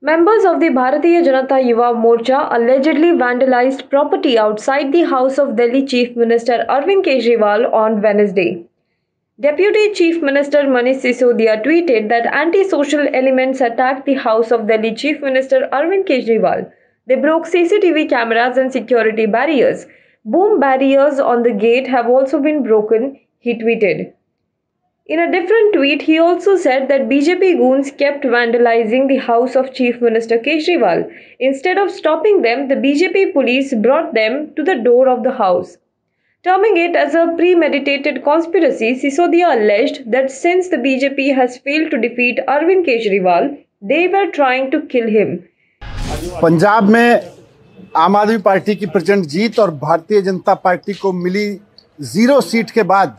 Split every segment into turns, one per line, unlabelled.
Members of the Bharatiya Janata Yuva Morcha allegedly vandalized property outside the house of Delhi Chief Minister Arvind Kejriwal on Wednesday. Deputy Chief Minister Manish Sisodia tweeted that anti-social elements attacked the house of Delhi Chief Minister Arvind Kejriwal. They broke CCTV cameras and security barriers. Boom barriers on the gate have also been broken, he tweeted. In a different tweet, he also said that BJP goons kept vandalizing the house of Chief Minister Kejriwal. Instead of stopping them, the BJP police brought them to the door of the house. Terming it as a premeditated conspiracy, Sisodia alleged that since the BJP has failed to defeat Arvind Kejriwal, they were trying to kill him.
Punjab में आम आदमी party की प्रचंड जीत और Bharatiya Janata party को मिली zero seat के बाद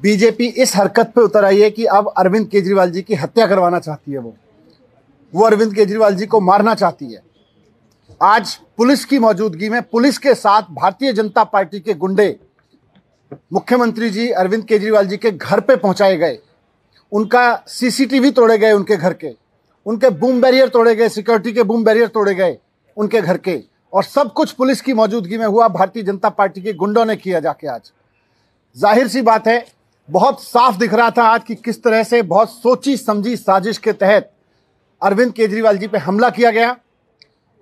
BJP इस हरकत पे उतर आई है कि अब अरविंद केजरीवाल जी की हत्या करवाना चाहती है वो। वो अरविंद केजरीवाल जी को मारना चाहती है। आज पुलिस की मौजूदगी में पुलिस के साथ भारतीय जनता पार्टी के गुंडे मुख्यमंत्री जी अरविंद केजरीवाल जी के घर पे पहुँचाए गए। उनका सीसीटीवी तोड़े गए उनके घर के। उनके बूम बैरियर तोड़े गए, सिक्योरिटी के बूम बैरियर तोड़े गए उनके घर के। और सब कुछ पुलिस की मौजूदगी में हुआ, भारतीय जनता पार्टी के गुंडों ने किया जाके आज। ज़ाहिर सी बात है बहुत साफ़ दिख रहा था आज कि किस तरह से बहुत सोची समझी साजिश के तहत अरविंद केजरीवाल जी पे हमला किया गया।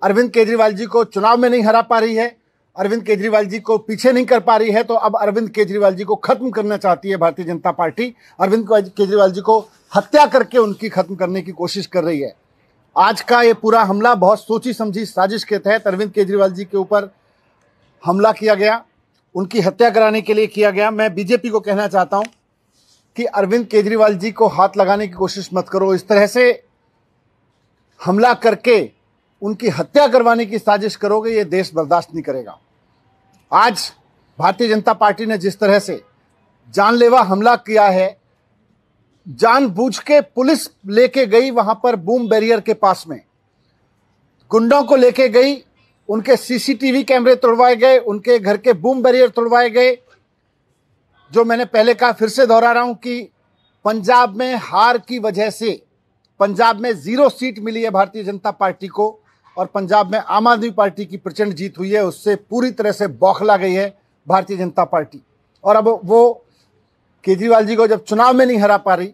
अरविंद केजरीवाल जी को चुनाव में नहीं हरा पा रही है। अरविंद केजरीवाल जी को पीछे नहीं कर पा रही है तो अब अरविंद केजरीवाल जी को खत्म करना चाहती है भारतीय जनता पार्टी। अरविंद केजरीवाल जी को हत्या करके उनकी खत्म करने की कोशिश कर रही है। आज का ये पूरा हमला बहुत सोची समझी साजिश के तहत अरविंद केजरीवाल जी के ऊपर हमला किया गया। उनकी हत्या कराने के लिए किया गया। मैं बीजेपी को कहना चाहता हूँ कि अरविंद केजरीवाल जी को हाथ लगाने की कोशिश मत करो। इस तरह से हमला करके उनकी हत्या करवाने की साजिश करोगे, ये देश बर्दाश्त नहीं करेगा। आज भारतीय जनता पार्टी ने जिस तरह से जानलेवा हमला किया है जानबूझ के पुलिस लेके गई वहाँ पर बूम बैरियर के पास में। गुंडों को लेके गई, उनके सीसीटीवी कैमरे तोड़वाए गए, उनके घर के बूम बैरियर तोड़वाए गए जो मैंने पहले कहा, फिर से दोहरा रहा हूँ कि पंजाब में हार की वजह से पंजाब में ज़ीरो सीट मिली है भारतीय जनता पार्टी को और पंजाब में आम आदमी पार्टी की प्रचंड जीत हुई है, उससे पूरी तरह से बौखला गई है भारतीय जनता पार्टी। और अब वो केजरीवाल जी को जब चुनाव में नहीं हरा पा रही,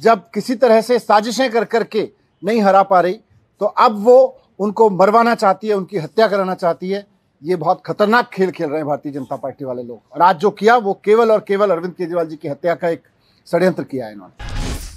जब किसी तरह से साजिशें कर करके नहीं हरा पा रही तो अब वो उनको मरवाना चाहती है, उनकी हत्या कराना चाहती है। ये बहुत खतरनाक खेल खेल रहे हैं भारतीय जनता पार्टी वाले लोग और आज जो किया वो केवल और केवल अरविंद केजरीवाल जी की हत्या का एक षड्यंत्र किया है इन्होंने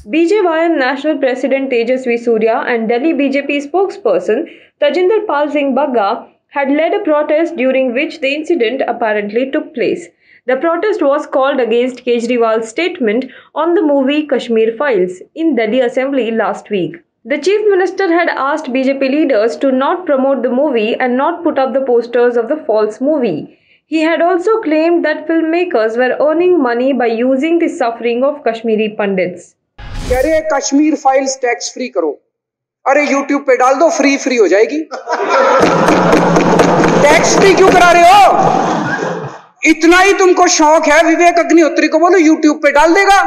BJYM National President Tejasvi Surya and Delhi BJP spokesperson Tajinder Pal Singh Bagga had led a protest during which the incident apparently took place. The protest was called against Kejriwal's statement on the movie Kashmir Files in Delhi Assembly last week. The Chief Minister had asked BJP leaders to not promote the movie and not put up the posters of the false movie. He had also claimed that filmmakers were earning money by using the suffering of Kashmiri Pandits.
कह रहे Kashmir files tax free करो अरे YouTube पे डाल दो free free हो जाएगी tax free क्यों करा रहे हो इतना ही तुमको शौक है विवेक अग्निहोत्री को बोलो यूट्यूब पे डाल देगा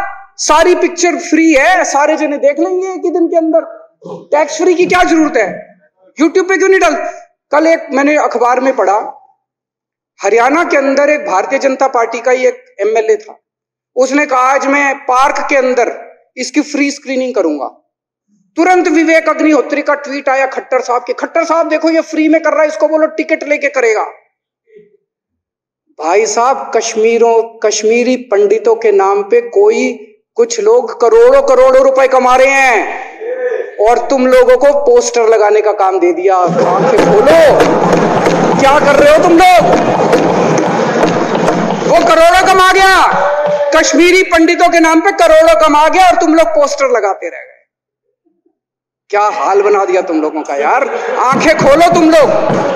सारी पिक्चर फ्री है सारे जने देख लेंगे एक ही दिन के अंदर टैक्स फ्री की क्या ज़रूरत है? यूट्यूब पे क्यों नहीं डाल? कल एक मैंने अखबार में पढ़ा, हरियाणा के अंदर एक भारतीय जनता पार्टी का ही एक एमएलए था। उसने कहा, आज मैं पार्क के अंदर इसकी फ्री स्क्रीनिंग करूँगा। तुरंत विवेक अग्निहोत्री का ट्वीट आया खट्टर साहब के। खट्टर साहब, देखो ये फ्री में कर रहा है, इसको बोलो टिकट लेके करेगा। भाई साहब, कश्मीरों, कश्मीरी पंडितों के नाम पे कोई कुछ लोग करोड़ों करोड़ों रुपए कमा रहे हैं। और तुम लोगों को पोस्टर लगाने का काम दे दिया आँखें खोलो क्या कर रहे हो तुम लोग वो करोड़ों कमा गया कश्मीरी पंडितों के नाम पे करोड़ों कमा गया और तुम लोग पोस्टर लगाते रह गए क्या हाल बना दिया तुम लोगों का यार आँखें खोलो तुम लोग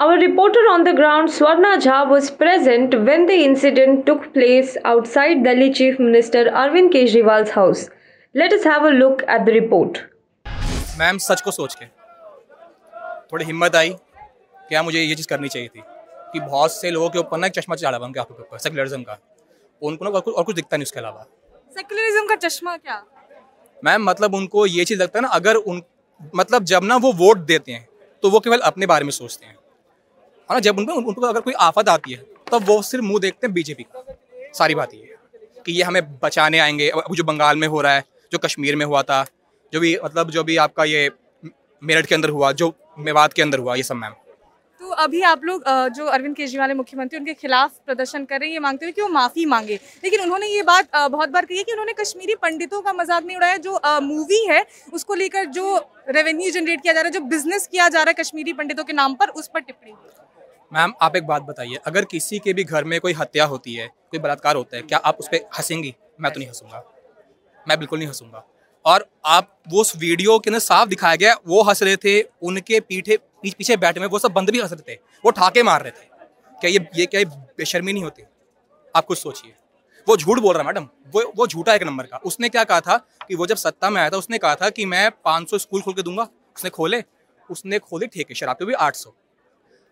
Our reporter on the ground, Swarna Jha, was present when the incident took place outside Delhi Chief Minister Arvind Kejriwal's house. Let us have a look at the report.
Ma'am सच को सोच के। थोड़ी हिम्मत आई क्या मुझे ये चीज़ करनी चाहिए थी कि बहुत से लोगों के ऊपर ना एक चश्मा चढ़ा हुआ उनके आँखों के ऊपर सेकुलरिज्म का। उनको ना और कुछ दिखता नहीं उसके अलावा।
सेकुलरिज्म का चश्मा क्या?
मैम मतलब उनको ये चीज़ लगता है ना अगर उन मतलब जब ना वो वोट देते हैं तो वो केवल अपने बारे में सोचते हैं। है ना जब उनको उनको अगर कोई आफत आती है तब तो वो सिर्फ़ मुँह देखते हैं बीजेपी का। सारी बात ये है कि ये हमें बचाने आएँगे अब जो बंगाल में हो रहा है जो कश्मीर में हुआ था जो भी मतलब जो भी आपका ये मेरठ के अंदर हुआ जो मेवात के अंदर हुआ ये सब मैम।
तो अभी आप लोग जो अरविंद केजरीवाल है मुख्यमंत्री उनके खिलाफ प्रदर्शन कर रहे हैं ये मांगते हुए कि वो माफ़ी मांगे। लेकिन उन्होंने ये बात बहुत बार कही है कि उन्होंने कश्मीरी पंडितों का मज़ाक नहीं उड़ाया जो मूवी है उसको लेकर जो रेवेन्यू जनरेट किया जा रहा है जो बिज़नेस किया जा रहा है कश्मीरी पंडितों के नाम पर उस पर टिप्पणी।
मैम आप एक बात बताइए अगर किसी के भी घर में कोई हत्या होती है कोई बलात्कार होता है क्या आप उस पर हंसेंगी? मैं तो नहीं हंसूँगा। मैं बिल्कुल नहीं हंसूँगा। और आप वो उस वीडियो के अंदर साफ़ दिखाया गया, वो हंस रहे थे, उनके पीछे पीछे बैठे में वो सब बंद भी हंस रहे थे, वो ठाके मार रहे थे। क्या ये ये क्या बेशर्मी नहीं होती? आप कुछ सोचिए। वो झूठ बोल रहा है मैडम, वो वो झूठा एक नंबर का। उसने क्या कहा था कि वो जब सत्ता में आया था, उसने कहा था कि मैं 500 स्कूल खोल के दूँगा। उसने खोले उसने खोले ठेके, शराब के भी 800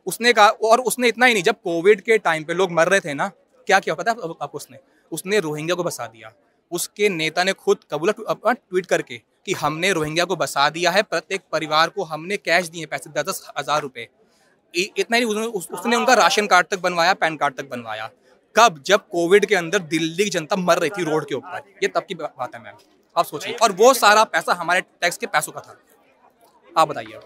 उसने कहा, और उसने इतना ही नहीं, जब कोविड के टाइम पे लोग मर रहे थे ना, क्या क्या पता आपको उसने? उसने रोहिंग्या को बसा दिया। उसके नेता ने खुद कबूला ट्वीट करके कि हमने रोहिंग्या को बसा दिया है, प्रत्येक परिवार को हमने कैश दिए पैसे दस दस हज़ार रुपए। इतना ही उसने उनका राशन कार्ड तक बनवाया, पैन कार्ड तक बनवाया। कब? जब कोविड के अंदर दिल्ली की जनता मर रही थी रोड के ऊपर। ये तब की बात है मैम। आप सोचिए। और वो सारा पैसा हमारे टैक्स के पैसों का था। आप बताइए।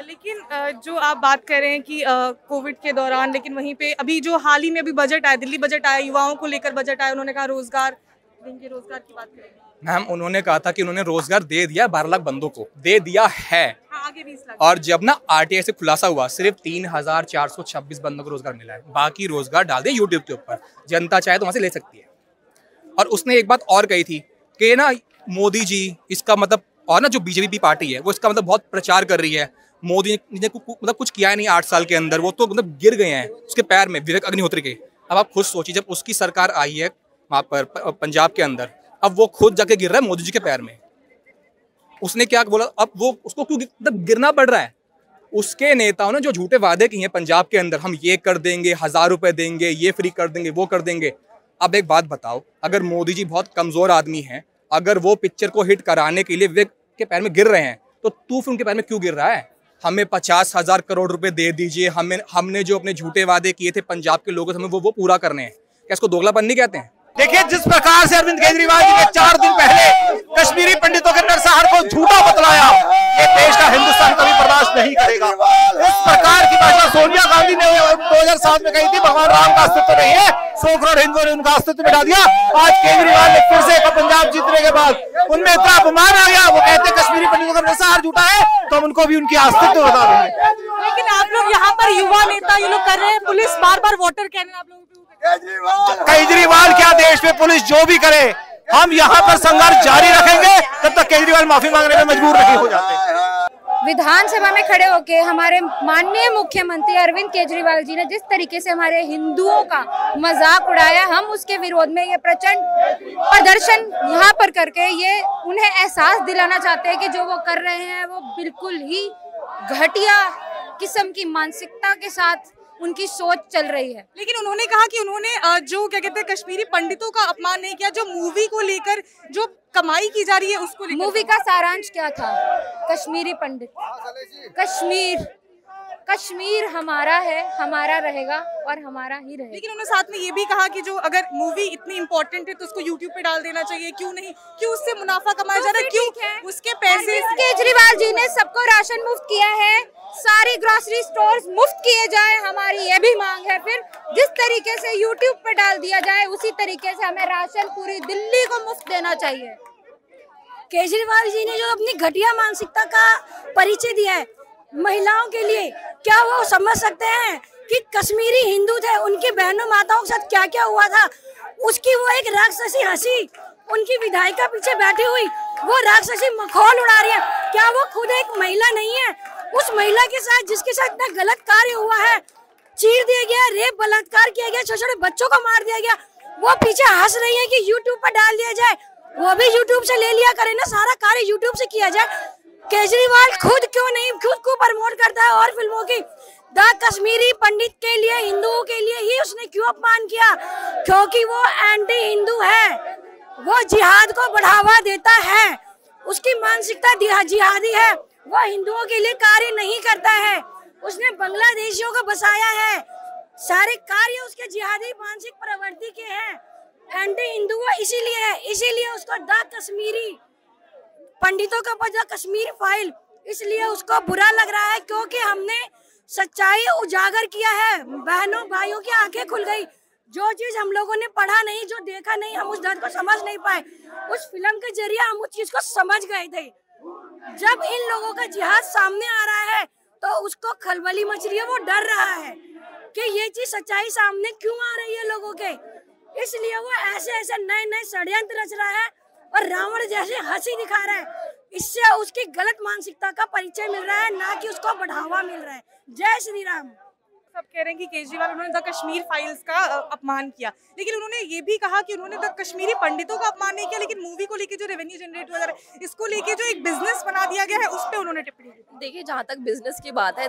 लेकिन जो आप बात कर रहे हैं कि कोविड के दौरान, लेकिन वहीं पे अभी जो हाल ही में अभी बजट आया, दिल्ली बजट आया, युवाओं को लेकर बजट आया, उन्होंने कहा रोज़गार देंगे रोज़गार की बात करेंगे।
मैम उन्होंने कहा था कि उन्होंने रोज़गार दे दिया बारह लाख बंदों को। दे दिया है। हाँ, और जब ना आरटीआई से खुलासा हुआ सिर्फ़ तीन हज़ार चार सौ छब्बीस बंदों को रोज़गार मिला है। बाकी रोज़गार डाल दिया यूट्यूब के ऊपर। जनता चाहे तो वहाँ से ले सकती है। और उसने एक बात और कही थी कि ना मोदी जी इसका मतलब और ना जो बीजेपी पार्टी है वो इसका मतलब बहुत प्रचार कर रही है। मोदी ने मतलब कुछ किया नहीं आठ साल के अंदर। वो तो मतलब गिर गए हैं उसके पैर में विवेक अग्निहोत्री के। अब आप खुद सोचिए जब उसकी सरकार आई है वहाँ पर पंजाब के अंदर। अब वो खुद जाके गिर रहा है मोदी जी के पैर में। उसने क्या बोला, अब वो, उसको क्यों मतलब गिरना पड़ रहा है। उसके नेताओं ने जो झूठे वादे किए हैं पंजाब के अंदर, हम ये कर देंगे, हज़ार रुपए देंगे, ये फ्री कर देंगे, वो कर देंगे। अब एक बात बताओ, अगर मोदी जी बहुत कमज़ोर आदमी हैं, अगर वो पिक्चर को हिट कराने के लिए वे के पैर में गिर रहे हैं तो तू फिर उनके पैर में क्यों गिर रहा है? हमें पचास हज़ार करोड़ रुपए दे दीजिए, हमें, हमने जो अपने झूठे वादे किए थे पंजाब के लोगों से, हमें वो वो पूरा करने हैं। क्या इसको दोगलापन नहीं कहते हैं?
देखिए, जिस प्रकार से अरविंद केजरीवाल जी ने चार दिन पहले कश्मीरी पंडितों के नरसंहार को झूठा बतलाया, ये देश का हिंदुस्तान कभी बर्दाश्त नहीं करेगा। इस प्रकार की भाषा सोनिया गांधी ने दो हज़ार सात में कही थी, भगवान राम का अस्तित्व नहीं है सौ करोड़ हिंदुओं ने उनका अस्तित्व मिटा दिया। आज केजरीवाल ने फिर से पंजाब जीतने के बाद उनमें इतना अपमान आ गया, वो कहते कश्मीरी पंडितों का नरसंहार झूठा है तो हम उनको भी उनकी अस्तित्व बता देंगे।
लेकिन आप लोग यहाँ पर युवा नेता, ये लोग कर रहे हैं, पुलिस बार बार वोटर कह रहे हैं आप लोग
केजरीवाल। क्या देश में पुलिस जो भी करे हम यहाँ पर संघर्ष जारी रखेंगे तब तक केजरीवाल माफ़ी मांगने में मजबूर नहीं हो जाते।
विधानसभा में खड़े होके हमारे माननीय मुख्यमंत्री अरविंद केजरीवाल जी ने जिस तरीके से हमारे हिंदुओं का मज़ाक उड़ाया हम उसके विरोध में ये प्रचंड प्रदर्शन यहाँ पर करके ये उन्हें एहसास दिलाना चाहते हैं कि जो वो कर रहे हैं वो बिल्कुल ही घटिया किस्म की मानसिकता के साथ उनकी सोच चल रही है।
लेकिन उन्होंने कहा कि उन्होंने जो क्या कहते हैं कश्मीरी पंडितों का अपमान नहीं किया जो मूवी को लेकर जो कमाई की जा रही है उसको
मूवी का सारांश क्या था? कश्मीरी पंडित। कश्मीर। कश्मीर हमारा है हमारा रहेगा और हमारा ही रहेगा।
लेकिन उन्होंने साथ में ये भी कहा कि जो अगर मूवी इतनी इम्पोर्टेंट है तो उसको यूट्यूब पे डाल देना चाहिए। क्यों नहीं? क्यों उससे मुनाफा कमाया जा रहा है? क्यों उसके पैसे
केजरीवाल जी ने सबको राशन मुफ़्त किया है। सारी ग्रोसरी स्टोर्स मुफ़्त किए जाए। हमारी ये भी मांग है फिर जिस तरीके से यूट्यूब पे डाल दिया जाए उसी तरीके से हमें राशन पूरी दिल्ली को मुफ़्त देना चाहिए।
केजरीवाल जी ने जो अपनी घटिया मानसिकता का परिचय दिया है महिलाओं के लिए, क्या वो समझ सकते हैं कि कश्मीरी हिंदू थे? उनकी बहनों माताओं के साथ क्या क्या हुआ था? उसकी वो एक राक्षसी हँसी, उनकी विधायिका पीछे बैठी हुई, वो राक्षसी मखौल उड़ा रही है। क्या वो खुद एक महिला नहीं है? उस महिला के साथ जिसके साथ इतना गलत कार्य हुआ है, चीर दिया गया, रेप, बलात्कार किया गया छोटे छोटे बच्चों को मार दिया गया, वो पीछे हंस रही है कि यूट्यूब पर डाल दिया जाए। वो भी यूट्यूब से ले लिया करे ना, सारा कार्य यूट्यूब से किया जाए। केजरीवाल खुद क्यों नहीं? खुद को प्रमोट करता है और फ़िल्मों की। द कश्मीरी पंडित के लिए, हिंदुओं के लिए ही उसने क्यों अपमान किया? क्योंकि वो एंटी हिंदू है। वो जिहाद को बढ़ावा देता है। उसकी मानसिकता जिहादी है। वो हिंदुओं के लिए कार्य नहीं करता है। उसने बांग्लादेशियों को बसाया है। सारे कार्य उसके जिहादी मानसिक प्रवृत्ति के हैं। एंटी हिंदू इसीलिए है। इसीलिए उसको द कश्मीरी पंडितों का पद कश्मीर फ़ाइल। इसलिए उसको बुरा लग रहा है क्योंकि हमने सच्चाई उजागर किया है। बहनों, भाइयों की आँखें खुल गई। जो चीज़ हम लोगों ने पढ़ा नहीं, जो देखा नहीं, हम उस दर्द को समझ नहीं पाए। उस फ़िल्म के ज़रिए हम उस चीज़ को समझ गए थे। जब इन लोगों का जिहाद सामने आ रहा है तो उसको खलबली मच रही है। वो डर रहा है कि ये चीज़ सच्चाई सामने क्यों आ रही है लोगों के? इसलिए वो ऐसे ऐसे नए नए षड्यंत्र रच रहा है। और रावण जैसे हँसी दिखा रहा है। इससे उसकी गलत मानसिकता का परिचय मिल रहा है, ना कि उसको बढ़ावा मिल रहा है। जय श्री राम।
सब कह रहे हैं कि केजरीवाल, उन्होंने द कश्मीर फाइल्स का अपमान किया। लेकिन उन्होंने ये भी कहा कि उन्होंने द कश्मीरी पंडितों का अपमान नहीं किया, लेकिन मूवी को लेके जो रेवेन्यू जनरेट वगैरह इसको लेके जो एक बिज़नेस बना दिया गया है, उस पर उन्होंने टिप्पणी की
देखिए, जहाँ तक बिज़नेस की बात है,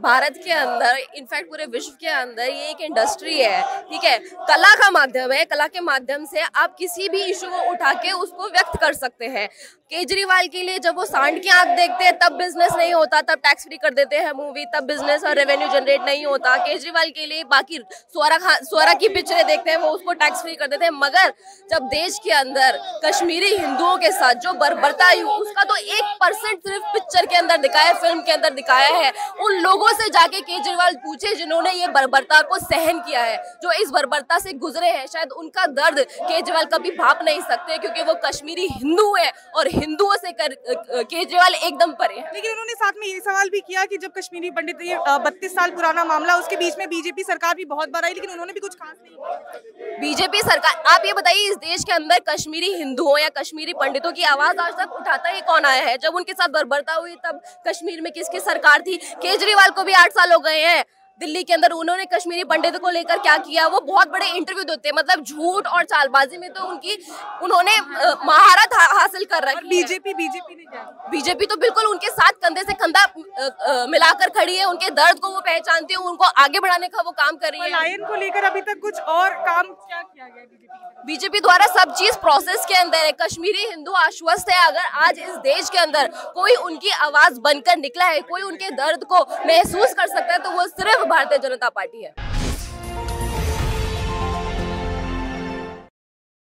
भारत के अंदर इनफैक्ट पूरे विश्व के अंदर ये एक इंडस्ट्री है, ठीक है? कला का माध्यम है, कला के माध्यम से आप किसी भी इशू को उठा के उसको व्यक्त कर सकते हैं। केजरीवाल के लिए जब वो सांड की आँख देखते हैं, तब बिज़नेस नहीं होता, तब टैक्स फ्री कर देते हैं मूवी तब बिज़नेस और रेवेन्यू जनरेट नहीं होता। केजरीवाल के लिए बाकी स्वरा खा स्वरा की पिक्चरें देखते हैं, वो उसको टैक्स फ्री कर देते हैं। मगर जब देश के अंदर कश्मीरी हिंदुओं के साथ जो बर्बरता हुई उसका तो एक परसेंट सिर्फ़ पिक्चर के अंदर दिखाया फ़िल्म के अंदर दिखाया है। उन लोगों से जाके केजरीवाल पूछे जिन्होंने ये बर्बरता को सहन किया है, जो इस बर्बरता से गुजरे हैं, शायद उनका दर्द केजरीवाल कभी भाप नहीं सकते, क्योंकि वो कश्मीरी हिंदू है और हिंदुओं से कर, केजरीवाल एकदम परे है।
लेकिन उन्होंने साथ में ये सवाल भी किया कि जब कश्मीरी पंडित, ये बत्तीस साल पुराना मामला उसके बीच में बीजेपी सरकार भी बहुत बार आई लेकिन उन्होंने भी कुछ खास नहीं
बीजेपी सरकार आप ये बताइए इस देश के अंदर कश्मीरी हिंदुओं या कश्मीरी पंडितों की आवाज़ आज तक उठाता ही कौन आया है? जब उनके साथ बर्बरता हुई तब कश्मीर में किसकी सरकार थी? केजरीवाल को भी आठ साल हो गए हैं। दिल्ली के अंदर उन्होंने कश्मीरी पंडितों को लेकर क्या किया? वो बहुत बड़े इंटरव्यू देते हैं मतलब झूठ और चालबाजी में तो उनकी उन्होंने महारत हासिल कर रखी
बीजेपी बीजेपी ने
बीजेपी तो बिल्कुल उनके साथ कंधे से कंधा मिलाकर खड़ी है उनके दर्द को वो पहचानती है उनको आगे बढ़ाने का वो काम कर रही है।
लायन को लेकर अभी तक कुछ और काम क्या किया गया बीजेपी
बीजेपी द्वारा सब चीज़ प्रोसेस के अंदर है। कश्मीरी हिंदू आश्वस्त है अगर आज इस देश के अंदर कोई उनकी आवाज़ बनकर निकला है कोई उनके दर्द को महसूस कर सकता है तो वो सिर्फ़ भारतीय जनता पार्टी है।